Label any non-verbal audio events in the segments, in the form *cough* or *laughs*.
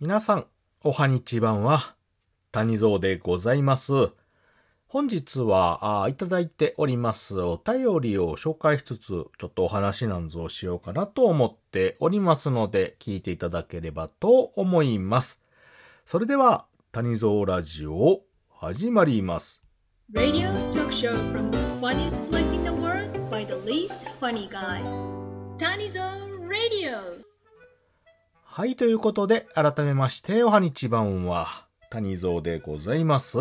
皆さん、おはにちばんは、谷蔵でございます。本日は、あいただいておりますお便りを紹介しつつ、ちょっとお話なんぞをしようかなと思っておりますので、聞いていただければと思います。それでは、谷蔵ラジオ、始まります。Radio talk show from the funniest place in the world by the least funny guy. Tanizo Radio. はい、ということで、改めまして、おはにちばんは、谷蔵でございます。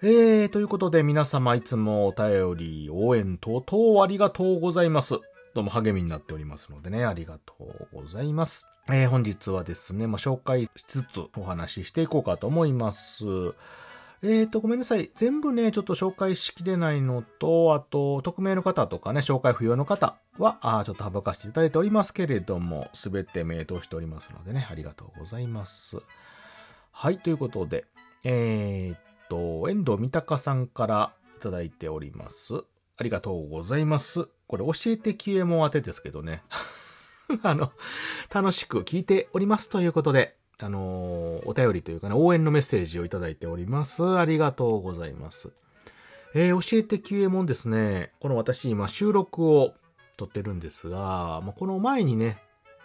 えー、ということで、皆様いつもお便り、応援等々ありがとうございます。どうも励みになっておりますのでね、ありがとうございます。えー、本日はですね、まあ、紹介しつつお話ししていこうかと思います。えーと、ごめんなさい。全部ね、ちょっと紹介しきれないのと、あと、匿名の方とかね、紹介不要の方は、あちょっと省かせていただいておりますけれども、すべて名答しておりますのでね、ありがとうございます。はい、ということで、えーっと、遠藤三鷹さんからいただいております。ありがとうございます。これ、教えて消えも当てですけどね。*laughs* あの、楽しく聞いておりますということで、あのーお便りというかね、応援のメッセージをいただいております。ありがとうございます。えー教えて QA もんですね。この私今収録を撮ってるんですが、まあ、この前にね、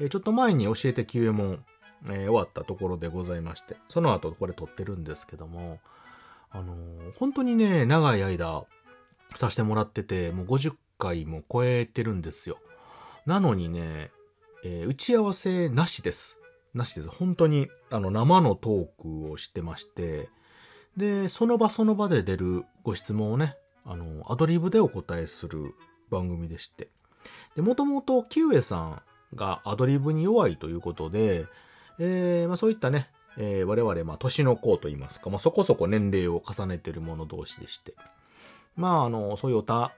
ちょっと前に教えて QA もん、えー終わったところでございまして、その後これ撮ってるんですけども、あのー本当にね、長い間させてもらってて、もう50回も超えてるんですよ。なのにね、えー打ち合わせなしです。なしです。本当に、あの、生のトークをしてまして、で、その場その場で出るご質問をね、あの、アドリブでお答えする番組でして。で、もともと、キウエさんがアドリブに弱いということで、えーまあそういったね、えー我々、まあ年の子といいますか、まあそこそこ年齢を重ねている者同士でして。まああの、そういうおた、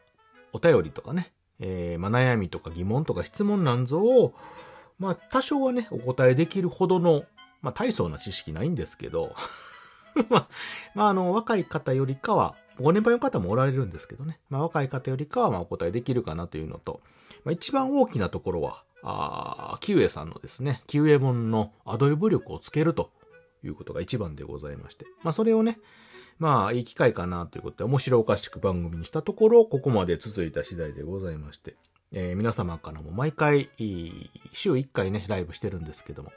お便りとかね、えーまあ悩みとか疑問とか質問なんぞを、まあ多少はね、お答えできるほどの、まあ大層な知識ないんですけど、*laughs* まあ、あの、若い方よりかは、ご年配の方もおられるんですけどね。まあ若い方よりかは、まあお答えできるかなというのと、まあ一番大きなところは、あーキウエさんのですね、キウエ本のアドリブ力をつけるということが一番でございまして。まあそれをね、まあいい機会かなということで面白おかしく番組にしたところ、ここまで続いた次第でございまして。えー皆様からも毎回、いい週1回ね、ライブしてるんですけども、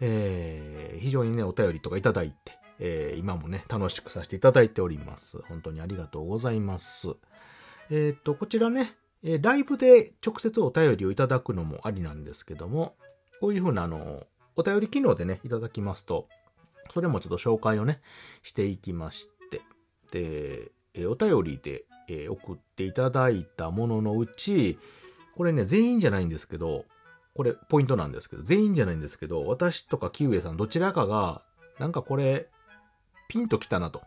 えー非常にね、お便りとかいただいて、えー今もね、楽しくさせていただいております。本当にありがとうございます。えっ、と、こちらね、えライブで直接お便りをいただくのもありなんですけども、こういうふうな、あの、お便り機能でね、いただきますと、それもちょっと紹介をね、していきまして、で、えお便りで、え送っていただいたもののうち、これね、全員じゃないんですけど、これポイントなんですけど、全員じゃないんですけど、私とかキウエさんどちらかが、なんかこれ、ピンときたなと。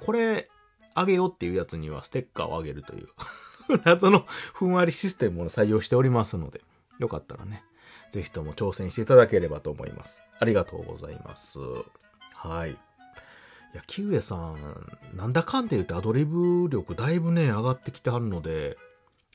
これ、あげようっていうやつにはステッカーをあげるという、*laughs* 謎のふんわりシステムを採用しておりますので、よかったらね、ぜひとも挑戦していただければと思います。ありがとうございます。はい。いや、キウエさん、なんだかんで言ってアドリブ力だいぶね、上がってきてはるので、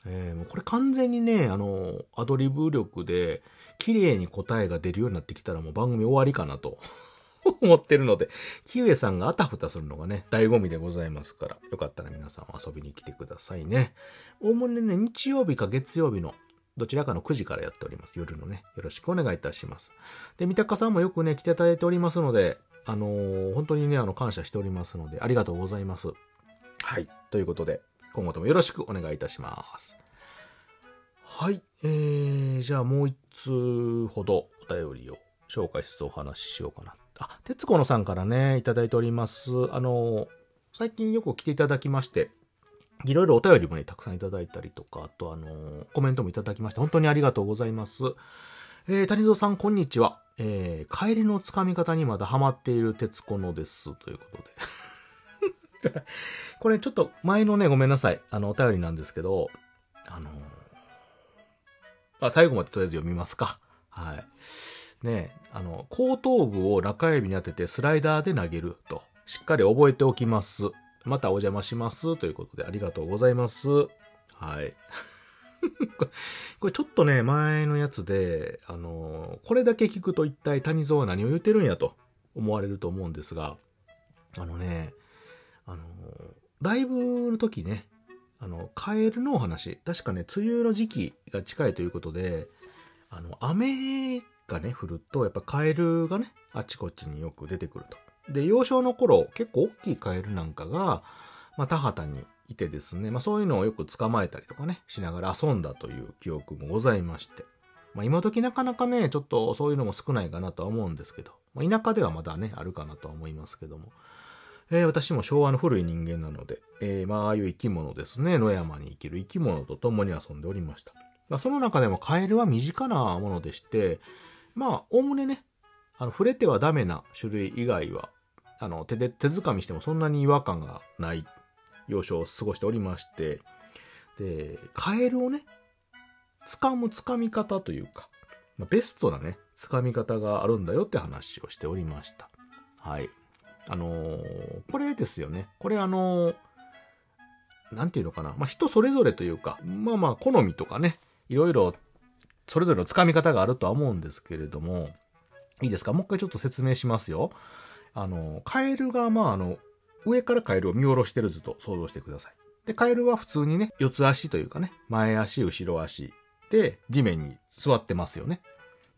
えーもうこれ完全にね、あの、アドリブ力で、綺麗に答えが出るようになってきたらもう番組終わりかなと *laughs* 思ってるので、キウエさんがあたふたするのがね、醍醐味でございますから、よかったら皆さん遊びに来てくださいね。大物にね、日曜日か月曜日のどちらかの9時からやっております。夜のね。よろしくお願いいたします。で、三鷹さんもよくね、来ていただいておりますので、あのー本当にね、あの、感謝しておりますので、ありがとうございます。はい。ということで、今後ともよろしくお願いいたします。はい。えー、じゃあもう一通ほどお便りを紹介しつつお話ししようかな。あ、徹子のさんからね、いただいております。あの最近よく来ていただきまして、いろいろお便りもね、たくさんいただいたりとか、あとあのコメントもいただきまして、本当にありがとうございます。えー、谷蔵さん、こんにちは。えー、帰りのつかみ方にまだハマっている徹子のです。ということで。*laughs* これちょっと前のね、ごめんなさい。あの、お便りなんですけど、あのーあ、最後までとりあえず読みますか。はい。ねあの、後頭部を中指に当ててスライダーで投げると。しっかり覚えておきます。またお邪魔します。ということでありがとうございます。はい。*laughs* これちょっとね、前のやつで、あの、これだけ聞くと一体谷蔵は何を言ってるんやと思われると思うんですが、あのね、あの、ライブの時ね、あの、カエルのお話、確かね、梅雨の時期が近いということで、あの、雨がね、降ると、やっぱカエルがね、あちこちによく出てくると。で、幼少の頃、結構大きいカエルなんかが、まあ、田畑にいてですね、まあ、そういうのをよく捕まえたりとかね、しながら遊んだという記憶もございまして。まあ、今時なかなかね、ちょっとそういうのも少ないかなとは思うんですけど、まあ、田舎ではまだね、あるかなとは思いますけども。えー、私も昭和の古い人間なので、えー、まあ、ああいう生き物ですね、野山に生きる生き物と共に遊んでおりました。まあ、その中でもカエルは身近なものでして、まあ、おおむねね、あの、触れてはダメな種類以外は、あの、手で、手掴みしてもそんなに違和感がない幼少を過ごしておりまして、で、カエルをね、掴む掴み方というか、まあ、ベストなね、掴み方があるんだよって話をしておりました。はい。あのーこれですよね。これあのーなんていうのかな。まあ、人それぞれというか、まあまあ、好みとかね、いろいろ、それぞれの掴み方があるとは思うんですけれども、いいですか？もう一回ちょっと説明しますよ。あの、カエルが、まあ、あの、上からカエルを見下ろしてる図と想像してください。で、カエルは普通にね、四つ足というかね、前足、後ろ足で地面に座ってますよね。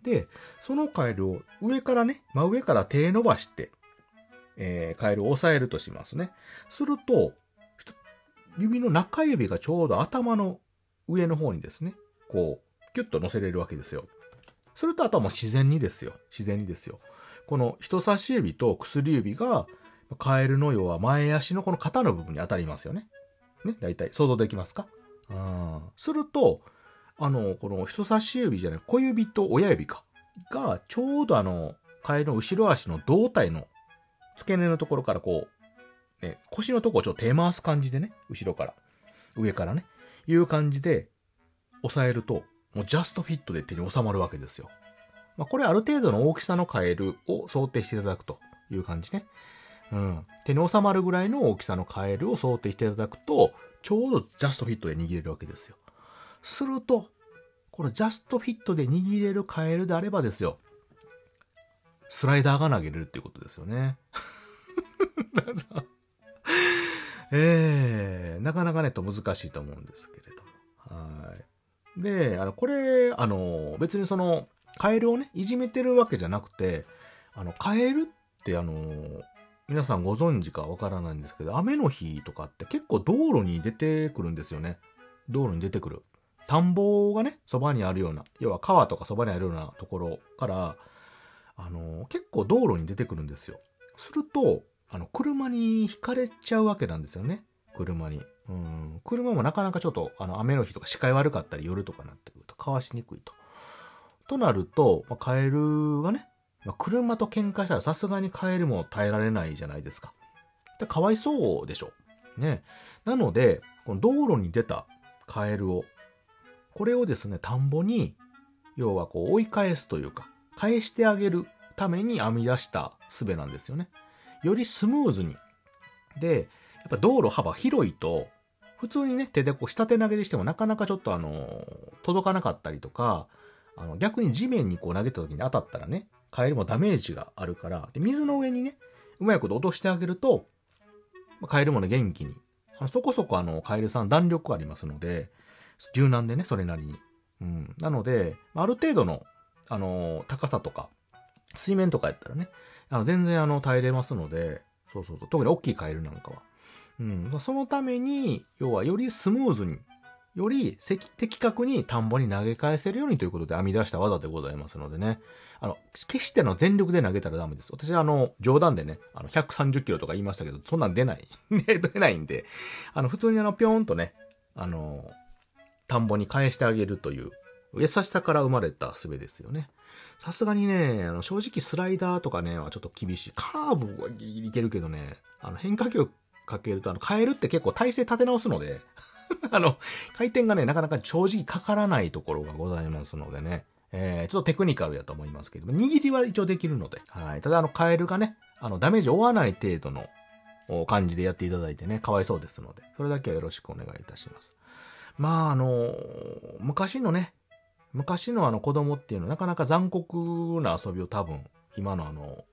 で、そのカエルを上からね、真上から手伸ばして、えーカエルを押さえるとしますね。すると、指の中指がちょうど頭の上の方にですね、こう、キュッと乗せれるわけですよ。すると、あとはもう自然にですよ。自然にですよ。この人差し指と薬指が、カエルの要は前足のこの肩の部分に当たりますよね。ね、大体想像できますか？うん。すると、あの、この人差し指じゃない、小指と親指か。が、ちょうどあの、カエルの後ろ足の胴体の付け根のところからこう、ね、腰のとこをちょっと手回す感じでね、後ろから、上からね、いう感じで押さえると、もうジャストフィットで手に収まるわけですよ。まあ、これある程度の大きさのカエルを想定していただくという感じね。うん。手に収まるぐらいの大きさのカエルを想定していただくと、ちょうどジャストフィットで握れるわけですよ。すると、このジャストフィットで握れるカエルであればですよ、スライダーが投げれるっていうことですよね。*laughs* ええなかなかね、と難しいと思うんですけれども。はい。で、あの、これ、あの、別にその、カエルをね、いじめてるわけじゃなくて、あの、カエルってあの、皆さんご存知かわからないんですけど、雨の日とかって結構道路に出てくるんですよね。道路に出てくる。田んぼがね、そばにあるような、要は川とかそばにあるようなところから、あの、結構道路に出てくるんですよ。すると、あの、車にひかれちゃうわけなんですよね。車に。うん。車もなかなかちょっと、あの、雨の日とか視界悪かったり夜とかなってくると、かわしにくいと。となると、まあ、カエルがね、まあ、車と喧嘩したらさすがにカエルも耐えられないじゃないですか。でかわいそうでしょ。ね。なので、この道路に出たカエルを、これをですね、田んぼに、要はこう追い返すというか、返してあげるために編み出した術なんですよね。よりスムーズに。で、やっぱ道路幅広いと、普通にね、手でこう下手投げでしてもなかなかちょっとあの、届かなかったりとか、あの、逆に地面にこう投げた時に当たったらね、カエルもダメージがあるから、で、水の上にね、うまいこと落としてあげると、まあカエルもね、元気に。あのそこそこあの、カエルさん弾力ありますので、柔軟でね、それなりに。うん。なので、ある程度の、あの、高さとか、水面とかやったらね、あの全然あの、耐えれますので、そうそうそう、特に大きいカエルなんかは。うん。そのために、要はよりスムーズに、より的確に田んぼに投げ返せるようにということで編み出した技でございますのでね。あの、決しての全力で投げたらダメです。私はあの、冗談でね、あの、130キロとか言いましたけど、そんなん出ない。*laughs* 出ないんで、あの、普通にあの、ぴょーんとね、あの、田んぼに返してあげるという、優しさから生まれた術ですよね。さすがにね、あの、正直スライダーとかね、はちょっと厳しい。カーブはギリギリいけるけどね、あの、変化球かけると、あの、変えるって結構体勢立て直すので、*laughs* あの、回転がね、なかなか正直かからないところがございますのでね。えー、ちょっとテクニカルやと思いますけども、握りは一応できるので。はい。ただ、あの、カエルがね、あの、ダメージを負わない程度の感じでやっていただいてね、かわいそうですので、それだけはよろしくお願いいたします。まああの、昔のね、昔のあの子供っていうのはなかなか残酷な遊びを多分、今のあの、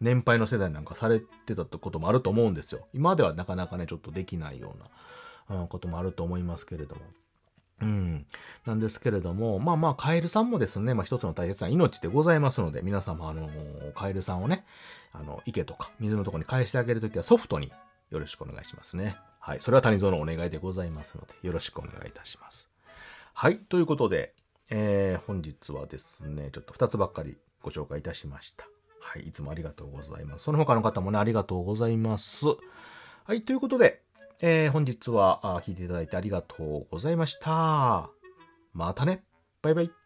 年配の世代なんかされてたってこともあると思うんですよ。今ではなかなかね、ちょっとできないような、こともあると思いますけれども。うん。なんですけれども、まあまあ、カエルさんもですね、まあ一つの大切な命でございますので、皆様、あの、カエルさんをね、あの、池とか水のとこに返してあげるときはソフトによろしくお願いしますね。はい。それは谷蔵のお願いでございますので、よろしくお願いいたします。はい。ということで、えー、本日はですね、ちょっと2つばっかりご紹介いたしました。はい。いつもありがとうございます。その他の方もね、ありがとうございます。はい。ということで、えー、本日はあ聞いていただいてありがとうございました。またね。バイバイ。